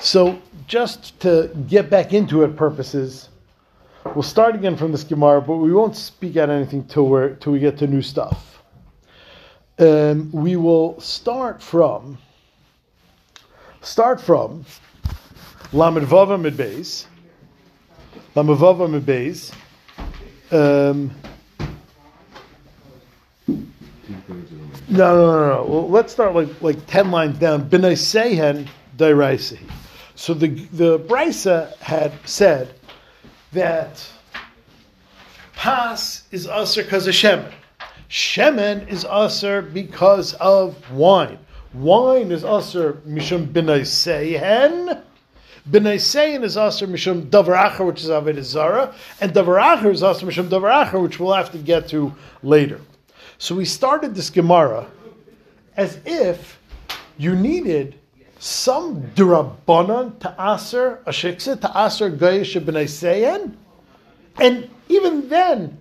So, just to get back into it purposes, we'll start again from this Gemara, but we won't speak out anything till, we till we get to new stuff. Um, we will start from start from Lamed Vava Medbeis, Lamed Vava Medbeis. Um, no, no, no, no. Well, let's start like like ten lines down. B'nai Sehen Dairaisi. So the the Brisa had said that Pas is usher because of Shemen. Shemen is usher because of wine. Wine is usher mishum b'nai Sehen. B'nai Sehen is usher mishum davar which is Avodah Zara, and davar is usher mishum davar which we'll have to get to later. So we started this Gemara as if you needed some drabanan to aser a shiksa to aser gayish b'nai and even then,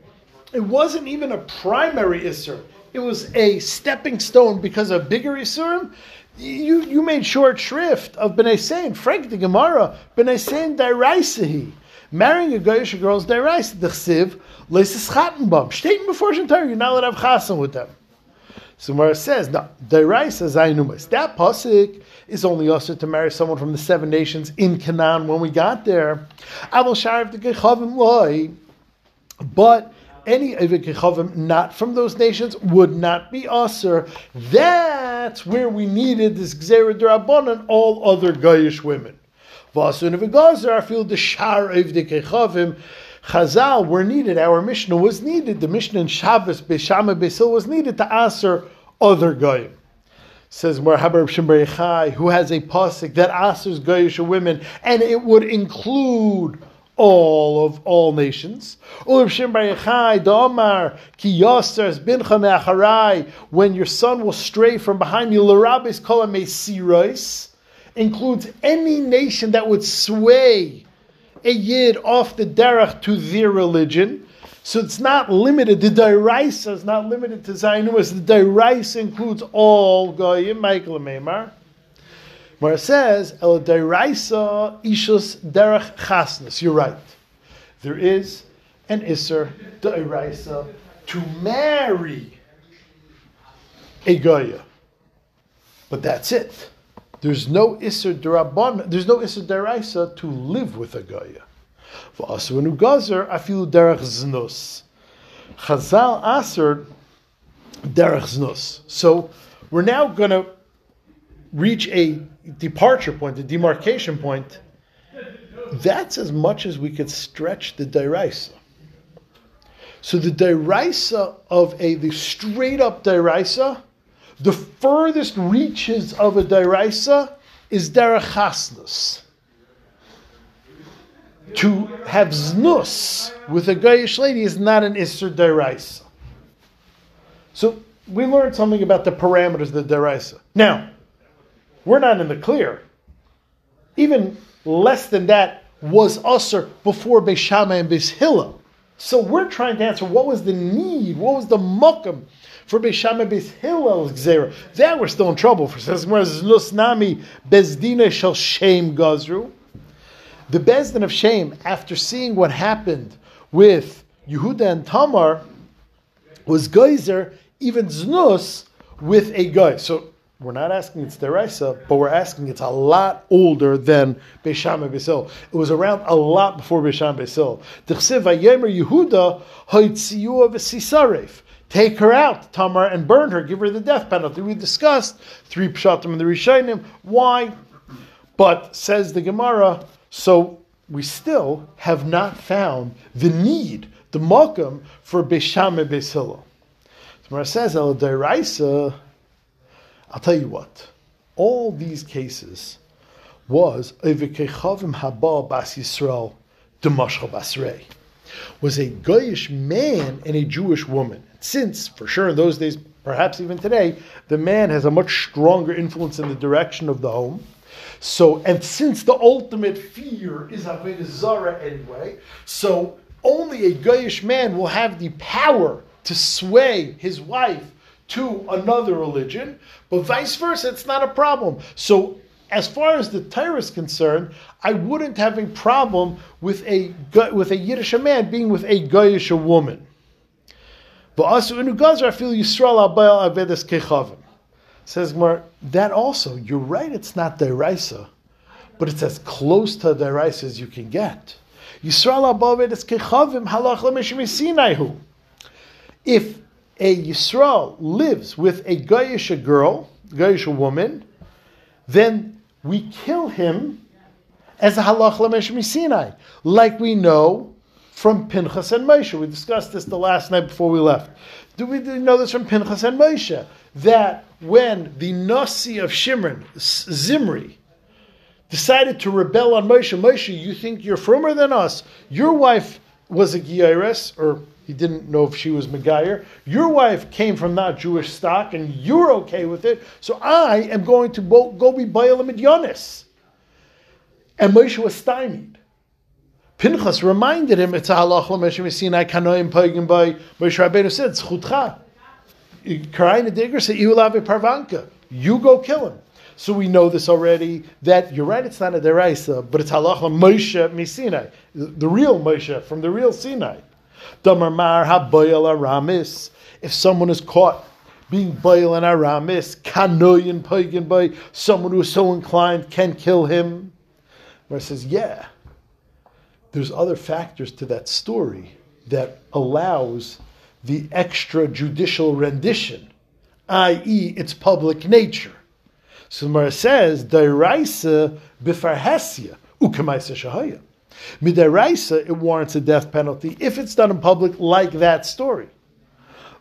it wasn't even a primary isser. It was a stepping stone because of bigger isurim. You you made short shrift of b'nai sein. Frank the Gemara b'nai sein dairaisahi. Marrying a gayish girl is dairaisa. The chsiv leisis chatenbam. Stating before Shantar, you're not allowed to have chasen with them. So Gemara says, no, Deraisa Zainumas. That pasuk is only also to marry someone from the seven nations in Canaan when we got there. Abel Sharif the Gechavim loy. But any Evikechavim not from those nations would not be Aser. That's where we needed this Gzera Drabanan, all other Gayish women. Vasun of I feel the Shar Evikechavim. Chazal were needed, our Mishnah was needed, the Mishnah in Shabbos, Beshama Besil was needed to answer other goyim. Says Marhabar Shembrechai, who has a pasuk that answers goyish women, and it would include all of all nations. When your son will stray from behind you, Larabis Kolamesirois includes any nation that would sway a yid off the derech to their religion. So it's not limited. The dairaisa is not limited to Zionumas. The dairaisa includes all goyim. Michael Meimar. It says el dairaisa ishus derech chasnus. You're right. There is an iser dairaisa to marry a goya, but that's it. There's no Isser Darabban, there's no Isser Deraisa to live with a Goya. V'asunu Gazer, afilu Derech Znus. Chazal Aser Derech Znus. So we're now going to reach a departure point, a demarcation point. That's as much as we could stretch the Deraisa. So the Deraisa of a, the straight up Deraisa, the furthest reaches of a deraisa is derechasnus. To have znus with a gayish lady is not an isser deraisa. So we learned something about the parameters of the deraisa. Now, we're not in the clear. Even less than that was usher before Beishama and Beishila. So we're trying to answer what was the need, what was the mukkam for Beishama Beis Hillel Gzera. That we're still in trouble for. Says Nusnami Bezdina Shel Shem Gazru. The Bezdin of Shem, after seeing what happened with Yehuda and Tamar, was Geyser even Znus with a guy. So we're not asking it's deraisa, but we're asking it's a lot older than Beisham Beisil. It was around a lot before Beisham Beisil. D'chsev vayemer Yehuda hoitziyua v'sisaref. Take her out, Tamar, and burn her. Give her the death penalty. We discussed three pshatim in the Rishonim. Why? But says the Gemara. So we still have not found the need, the makam for Beisham Beisil. The Gemara says El. I'll tell you what. All these cases was Evikechavim Haba Bas Yisrael Demashcha was a Goyish man and a Jewish woman. Since, for sure in those days, perhaps even today, the man has a much stronger influence in the direction of the home. So, and since the ultimate fear is Avodah Zara anyway, so only a Goyish man will have the power to sway his wife to another religion, but vice versa, it's not a problem. So as far as the Torah is concerned, I wouldn't have a problem with a with a Yiddish man being with a Goyish woman. Says Gemara, that also, you're right, it's not deraisa, but it's as close to deraisa as you can get. Yisrael above is kechavim halach lemeshim If a Yisrael lives with a Goyish girl, Goyish woman, then we kill him as a halach lemeshim like we know from Pinchas and Moshe. We discussed this the last night before we left. Do we know this from Pinchas and Moshe? That when the Nasi of Shimon, Zimri, decided to rebel on Moshe, Moshe, you think you're firmer than us? Your wife was a Gyaris, or he didn't know if she was Megayer. Your wife came from not Jewish stock, and you're okay with it. So I am going to go be Baal and Yonis. And Moshe was stymied. Pinchas reminded him, it's a halach l'meshem Sinai kanoim pagim by Moshe Rabbeinu said, "Zchutcha." Karayna Digger said, "You have a parvanka. You go kill him." So we know this already. That you're right. It's not a deraisa, but it's halach Moshe Sinai, the real Moshe from the real Sinai. Damar habayal aramis. If someone is caught being bail and aramis, kanoyin pagin by someone who is so inclined can kill him. Where it says, yeah there's other factors to that story that allows the extrajudicial rendition, i.e., its public nature. So Mara says, Dairaisa bifarhesia ukamaisa shahaya. Midaraisa, it warrants a death penalty if it's done in public like that story.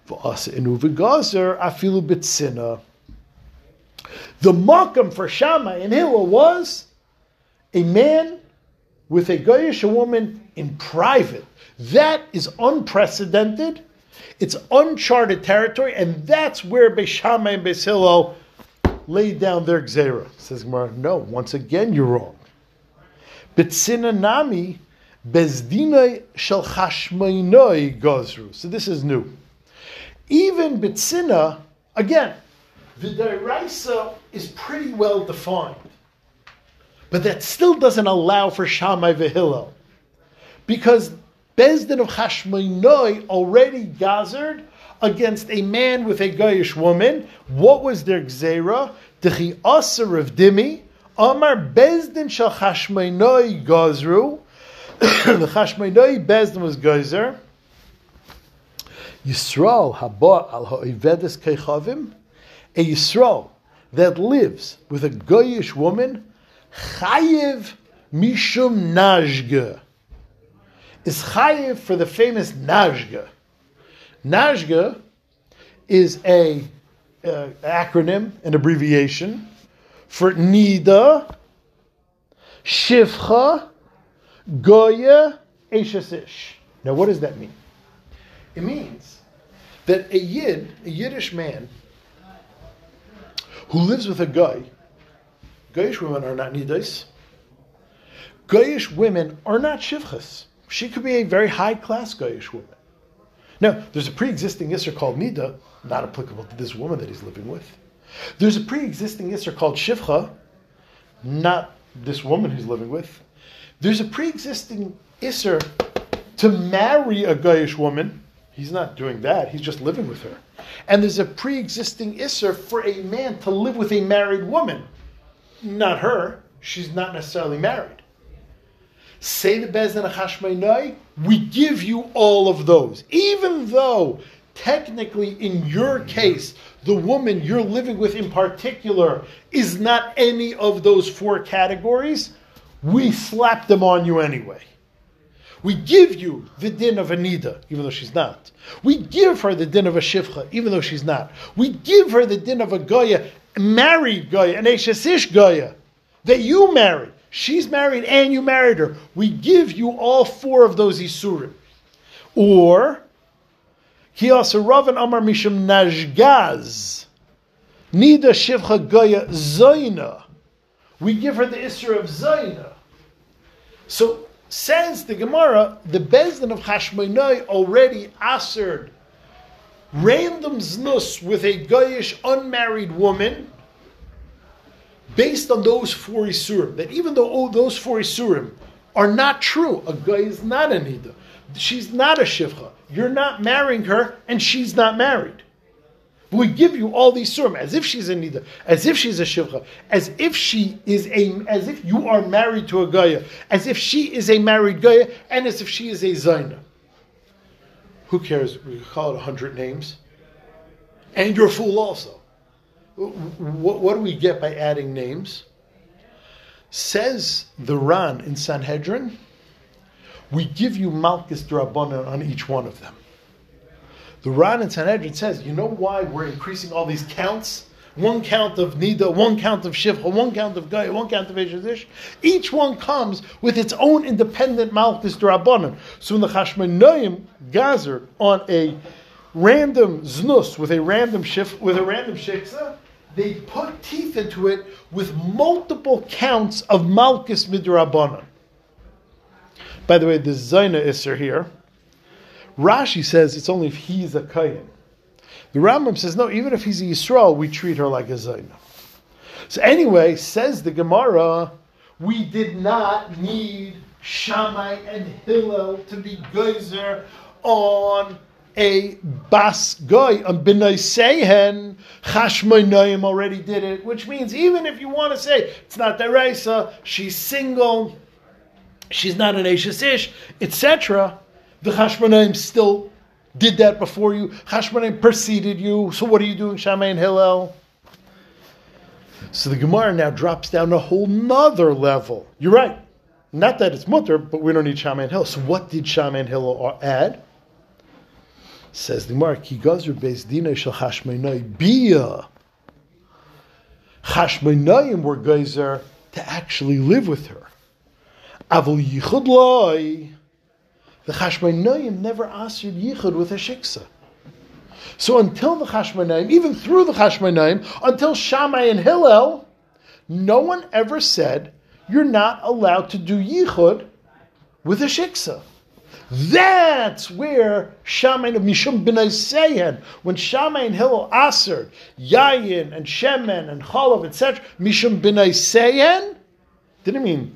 afilu bitsina. The makam for Shammai and Hillel was a man with a Goyish woman in private. That is unprecedented. It's uncharted territory, and that's where Beishamai and Hillel laid down their gzera. Says Gemara, no, once again you're wrong. Bitsina nami bezdinai shel chashmainoi gozru. So this is new. Even Bitsina, again, the Deraisa is pretty well defined. But that still doesn't allow for Shammai Vehillel. Because Bezdin of Hashmoinoi already gathered against a man with a Goyish woman. What was their gzera? Dechi Aser of Dimi. Amar Bezdin shal Hashmoinoi gazru. the Hashmoinoi Bezdin was Gozer. Yisrael haba al ha'ivedes kechavim. A Yisrael that lives with a Goyish woman Chayiv Mishum Najga is Chayiv for the famous Najga. Najga is a uh, acronym, an abbreviation for Nida, Shivcha, Goya, Eshesish. Now, what does that mean? It means that a Yid, a Yiddish man, who lives with a guy Goyish women are not nidas. Goyish women are not shivchas. She could be a very high class Goyish woman. Now, there's a pre existing Isser called Nida, not applicable to this woman that he's living with. There's a pre existing Isser called Shivcha, not this woman he's living with. There's a pre existing Isser to marry a Goyish woman. He's not doing that, he's just living with her. And there's a pre existing Isser for a man to live with a married woman. Not her. She's not necessarily married. Say the Bezdin Achashmeinai, we give you all of those. Even though, technically, in your case, the woman you're living with in particular is not any of those four categories, we slap them on you anyway. We give you the din of Anida, even though she's not. We give her the din of a Shivcha, even though she's not. We give her the din of a Goya, married Goya, an Eshesish Goya, that you married. She's married and you married her. We give you all four of those Isurim. Or, he Kiyasa Ravan Amar Misham Najgaz, Nida Shivcha Goya Zaina. We give her the Isra of Zaina. So, says the Gemara, the Bezdin of Hashmonai already answered random znus with a goyish unmarried woman, based on those four Isurim, that even though oh, those four Isurim are not true, a guy is not a Nida, she's not a Shivcha, you're not marrying her, and she's not married. We give you all these surim as if she's a nida, as if she's a shivcha, as if she is a, as if you are married to a gaya, as if she is a married gaya, and as if she is a zaina. Who cares? We call it a hundred names, and you're a fool also. What, what do we get by adding names? Says the Ran in Sanhedrin, we give you Malchus Drabanan on each one of them. The Ran in Sanhedrin says, you know why we're increasing all these counts? One count of Nida, one count of Shivcha, one count of Gaya, one count of Eshazish. Each one comes with its own independent Malchus Drabanan. So in the Chashmonaim Gazer on a random znus with a random shif with a random shiksa, they put teeth into it with multiple counts of Malchus Midrabanan. By the way, the Zaina Isser here Rashi says it's only if he's a Kayan. The Rambam says, no, even if he's a Yisrael, we treat her like a Zaina. So anyway, says the Gemara, we did not need Shammai and Hillel to be geyser on a bas goy on b'nai sehen chashmoinayim already did it, which means even if you want to say it's not deraisa, she's single, she's not an ashes ish, etc. The Chashmonaim still did that before you. Chashmonaim preceded you. So what are you doing, Shammai and Hillel? So the Gemara now drops down a whole nother level. You're right. Not that it's mutter, but we don't need Shammai and Hillel. So what did Shammai and Hillel add? Says the Gemara, Ki gazer beis dina shel Chashmonai bia. Chashmonayim were geyser to actually live with her. Avol yichud loy. The Chashmonaim never answered Yichud with a Shiksa. So until the Chashmonaim, even through the Chashmonaim, until Shammai and Hillel, no one ever said you're not allowed to do Yichud with a Shiksa. That's where Shammai and Mishum B'nai when Shammai and Hillel answered Yayin and Shemen and Cholov, etc., Mishum B'nai didn't mean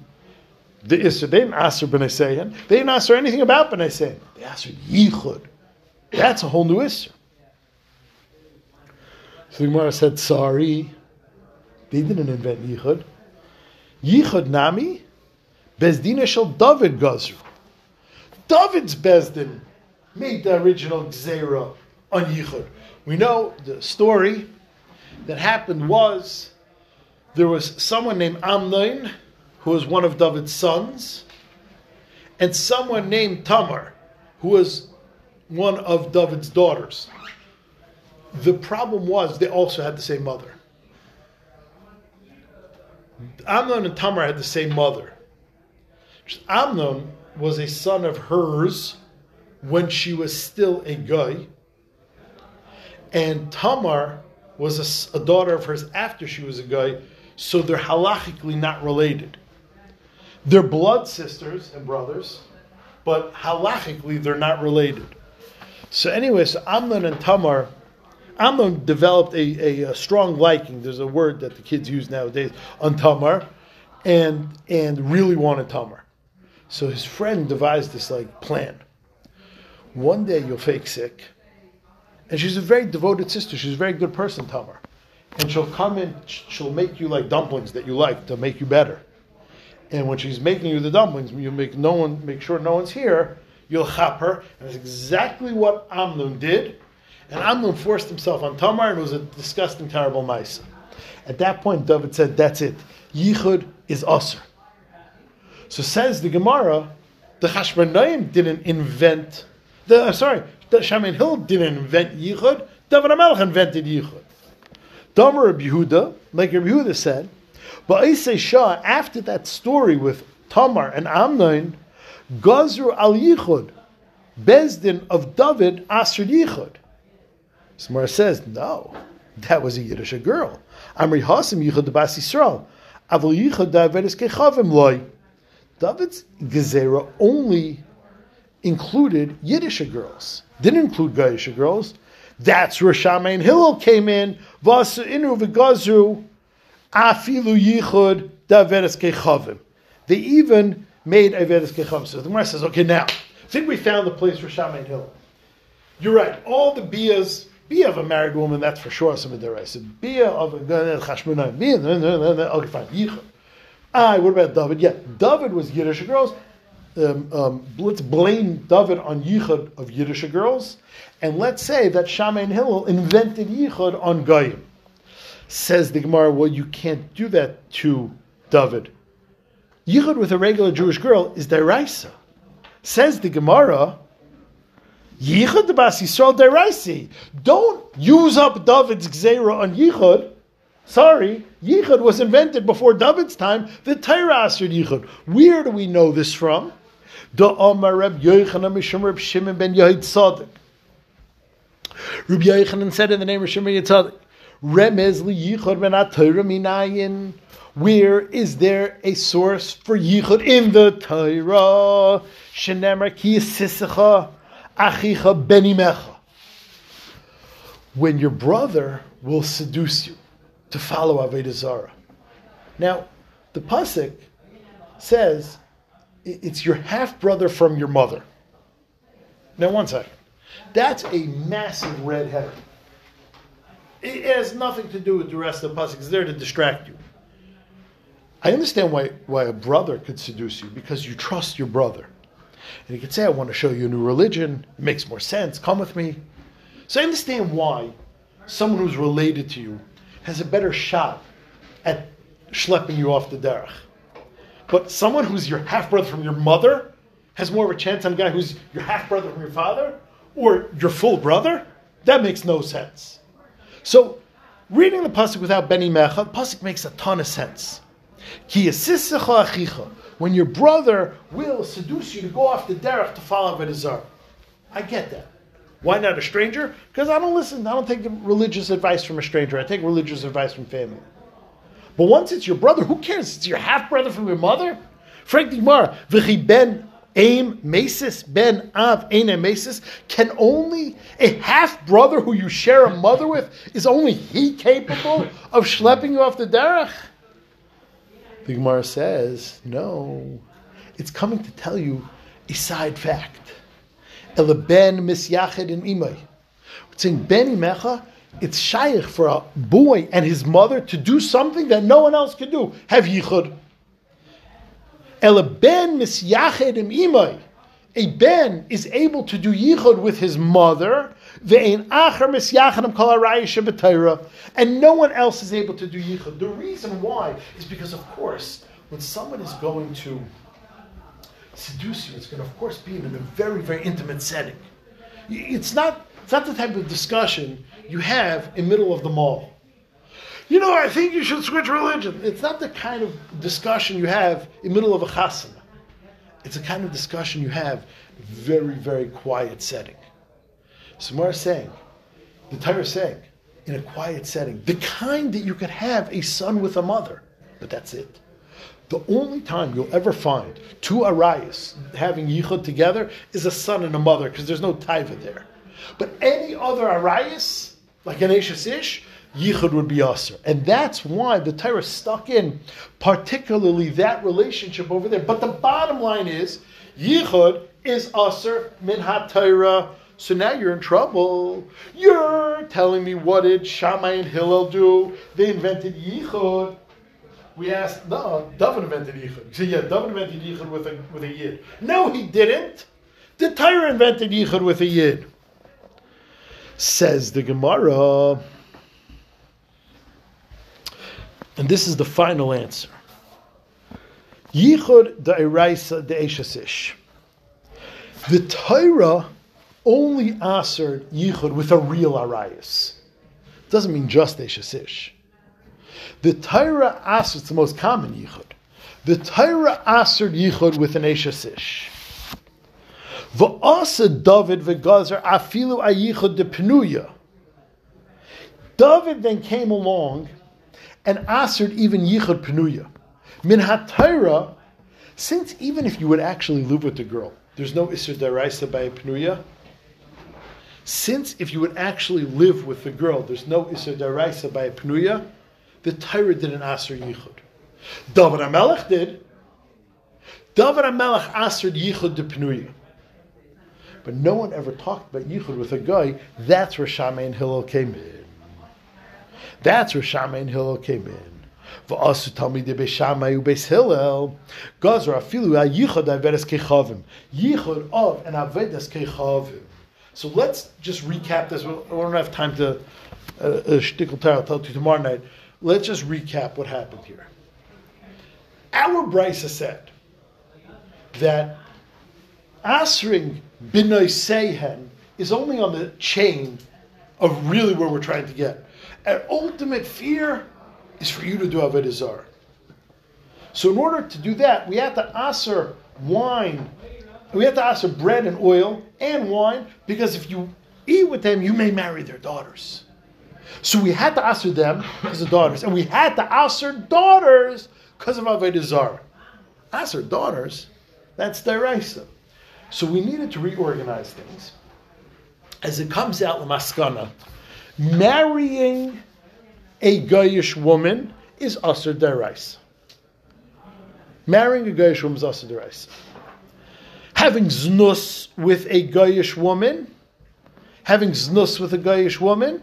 the Isser, they didn't ask her B'nai They didn't ask her anything about B'nai They asked her Yichud. That's a whole new Isser. So the Gemara said, sorry, they didn't invent Yichud. Yichud Nami, Bezdina shel David Gazru. David's Bezdin made the original Gzera on Yichud. We know the story that happened was there was someone named Amnon who was one of David's sons, and someone named Tamar, who was one of David's daughters. The problem was they also had the same mother. Amnon and Tamar had the same mother. Amnon was a son of hers when she was still a guy, and Tamar was a, a daughter of hers after she was a guy, so they're halachically not related. They're blood sisters and brothers, but halachically they're not related. So anyway, so Amnon and Tamar, Amnon developed a, a, a, strong liking. There's a word that the kids use nowadays on Tamar, and and really wanted Tamar. So his friend devised this like plan. One day you'll fake sick, and she's a very devoted sister. She's a very good person, Tamar, and she'll come in. She'll make you like dumplings that you like to make you better and when she's making you the dumplings, you make no one make sure no one's here. You'll chop her, and that's exactly what Amnon did. And Amnon forced himself on Tamar, and it was a disgusting, terrible mice. At that point, David said, "That's it. Yichud is usher." So says the Gemara, the Chashmonaim didn't invent. The uh, sorry, the Shaman Hill didn't invent Yichud. David Amelech invented Yichud. Damer Yehuda, like Yehuda said, but Isai Shah, after that story with Tamar and Amnon, Gazru al Yichud, Bezdin of David Asr Yichud. Smar says, no, that was a Yiddish girl. Amri Hasim Yichud Bas Yisrael. Avol Yichud David is Kechavim Loi. David's Gezerah only included Yiddish girls, didn't include Gayish girls. That's where Shammai and Hillel came in. Vasu Inu V'Gazru Afilu yichud kechavim. They even made averes kechavim. So the Gemara says, okay, now, I think we found the place for Shammai Hill. You're right. All the bias, bia of a married woman, that's for sure. Some of the right. Bia of a chashmonai. Okay, fine. Yichud. What about David? Yeah, David was Yiddish girls. Um, um, let's blame David on Yichud of Yiddish girls, and let's say that Shammai and Hillel invented Yichud on Goyim. Says the Gemara, well, you can't do that to David. Yichud with a regular Jewish girl is deraisa. Says the Gemara, Yichud Bas Yisrael deraisi. Don't use up David's gzera on Yichud Sorry, Yichud was invented before David's time. The Torah answered Yichud. Where do we know this from? The Omar Reb Yochanan Mishum Reb Shimon ben Yehotzadak. Reb Yochanan said in the name of Shimon Yitzaddik, Remez li Yichud ben Torah minayin. Where is there a source for Yichud in the Torah? Shenemar ki achicha benimecha. When your brother will seduce you to follow Avodah Zarah. Now, the pasuk says it's your half brother from your mother. Now, one second. That's a massive red herring. It has nothing to do with the rest of the pasuk. It's there to distract you. I understand why, why a brother could seduce you because you trust your brother. And he could say, I want to show you a new religion. It makes more sense. Come with me. So I understand why someone who's related to you has a better shot at schlepping you off the derech. But someone who's your half brother from your mother has more of a chance than a guy who's your half brother from your father or your full brother. That makes no sense. So, reading the pasuk without Beni Mecha, the pasuk makes a ton of sense. When your brother will seduce you to go off the derech to follow Avodah I get that. Why not a stranger? Because I don't listen. I don't take religious advice from a stranger. I take religious advice from family. But once it's your brother, who cares? It's your half brother from your mother. Frank Digmar, v'chi ben aim mesis ben av ein mesis. Can only a half brother who you share a mother with is only he capable of schlepping you off the derech? The Gemara says no. It's coming to tell you a side fact. Ele ben misyached in imay. It's saying ben imecha. It's shaykh for a boy and his mother to do something that no one else can do. Have yichud. Ele ben misyached in imay. A ben is able to do yichud with his mother. And no one else is able to do yichud. The reason why is because, of course, when someone is going to seduce you, it's going to, of course, be in a very, very intimate setting. It's not, it's not the type of discussion you have in middle of the mall. You know, I think you should switch religion. It's not the kind of discussion you have in the middle of a chasana. It's a kind of discussion you have very, very quiet setting. Samar is saying, the Torah is saying, in a quiet setting, the kind that you could have a son with a mother, but that's it. The only time you'll ever find two arayas having yichud together is a son and a mother, because there's no taiva there. But any other arayas, like an Ish, yichud would be aser. And that's why the Torah stuck in particularly that relationship over there. But the bottom line is, yichud is aser min ha So now you're in trouble. You're telling me what did Shammai and Hillel do? They invented yichud we asked, no, David invented Yichud. Said, yeah, David invented Yichud with a, with a Yid. No, he didn't. The Torah invented Yichud with a Yid. Says the Gemara. And this is the final answer. Yichud da'iraisa de'eshasish. The Torah only answered Yichud with a real arayas. Doesn't mean just Eshasish. The Torah it's the most common yichud. The Torah answered yichud with an eshasish. V'asa David v'gazer afilu ayichud de. David then came along and answered even yichud penuya. Min ha since even if you would actually live with the girl, there's no isur deraisa by penuya. Since if you would actually live with the girl, there's no isur deraisa by penuya the Torah didn't aser yichud. David HaMelech did. David HaMelech asered yichud de pnuya. But no one ever talked about yichud with a guy. That's where Shammai and Hillel came in. That's where Shammai and Hillel came in. V'asu talmidei ubeis Hillel gazra afilu kechavim. Yichud of and kechavim. So let's just recap this. We don't have time to uh, uh, shtickle I'll tell you tomorrow night. Let's just recap what happened here. Our Brisa said that asring binoy sehen is only on the chain of really where we're trying to get. Our ultimate fear is for you to do avodah zarah. So in order to do that, we have to aser wine. We have to aser bread and oil and wine because if you eat with them, you may marry their daughters. So we had to aser them because of daughters, and we had to aser daughters because of avodah zarah. Aser daughters, that's deraisa. So we needed to reorganize things. As it comes out, Lamaskana, marrying a Goyish woman is Aser Derais. Marrying a Goyish woman is Aser Derais. Having znus with a Goyish woman, having znus with a Goyish woman,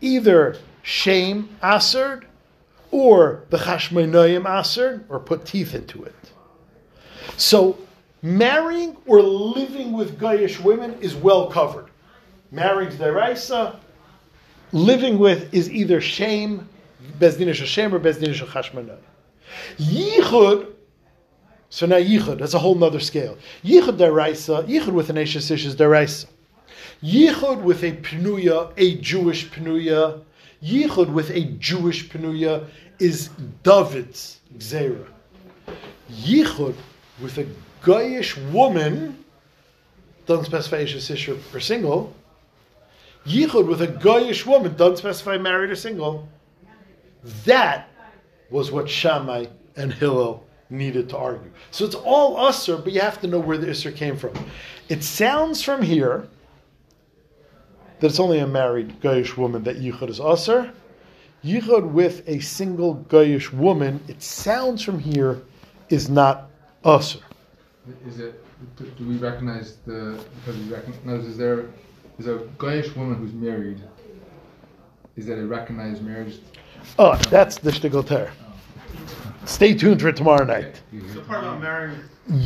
either shame Aser or the Chashmonoyim Aser, or put teeth into it. So marrying or living with Goyish women is well covered. Married Deraisa, living with is either shame, Bezdinish Hashem, or Bezdinish Chashmanai. Yichud, so now Yichud, that's a whole nother scale. Yichud Deraisa, Yichud with an Ashes is Deraisa. Yichud with a Pnuya, a Jewish Pnuya, Yichud with a Jewish Pnuya is David's Gzera. Yichud with a Goyish woman, doesn't specify Ashes or single, Yichud with a Goyish woman, doesn't specify married or single, that was what Shammai and Hillel needed to argue. So it's all usr, but you have to know where the isser came from. It sounds from here that it's only a married Goyish woman that Yichud is usr. Yichud with a single Goyish woman, it sounds from here, is not usr. Is it? Do we recognize the? Because we recognize is there is a Goyish woman who's married? Is that a recognized marriage? Oh, that's the shtickle ter. Stay tuned for tomorrow night. The part about marrying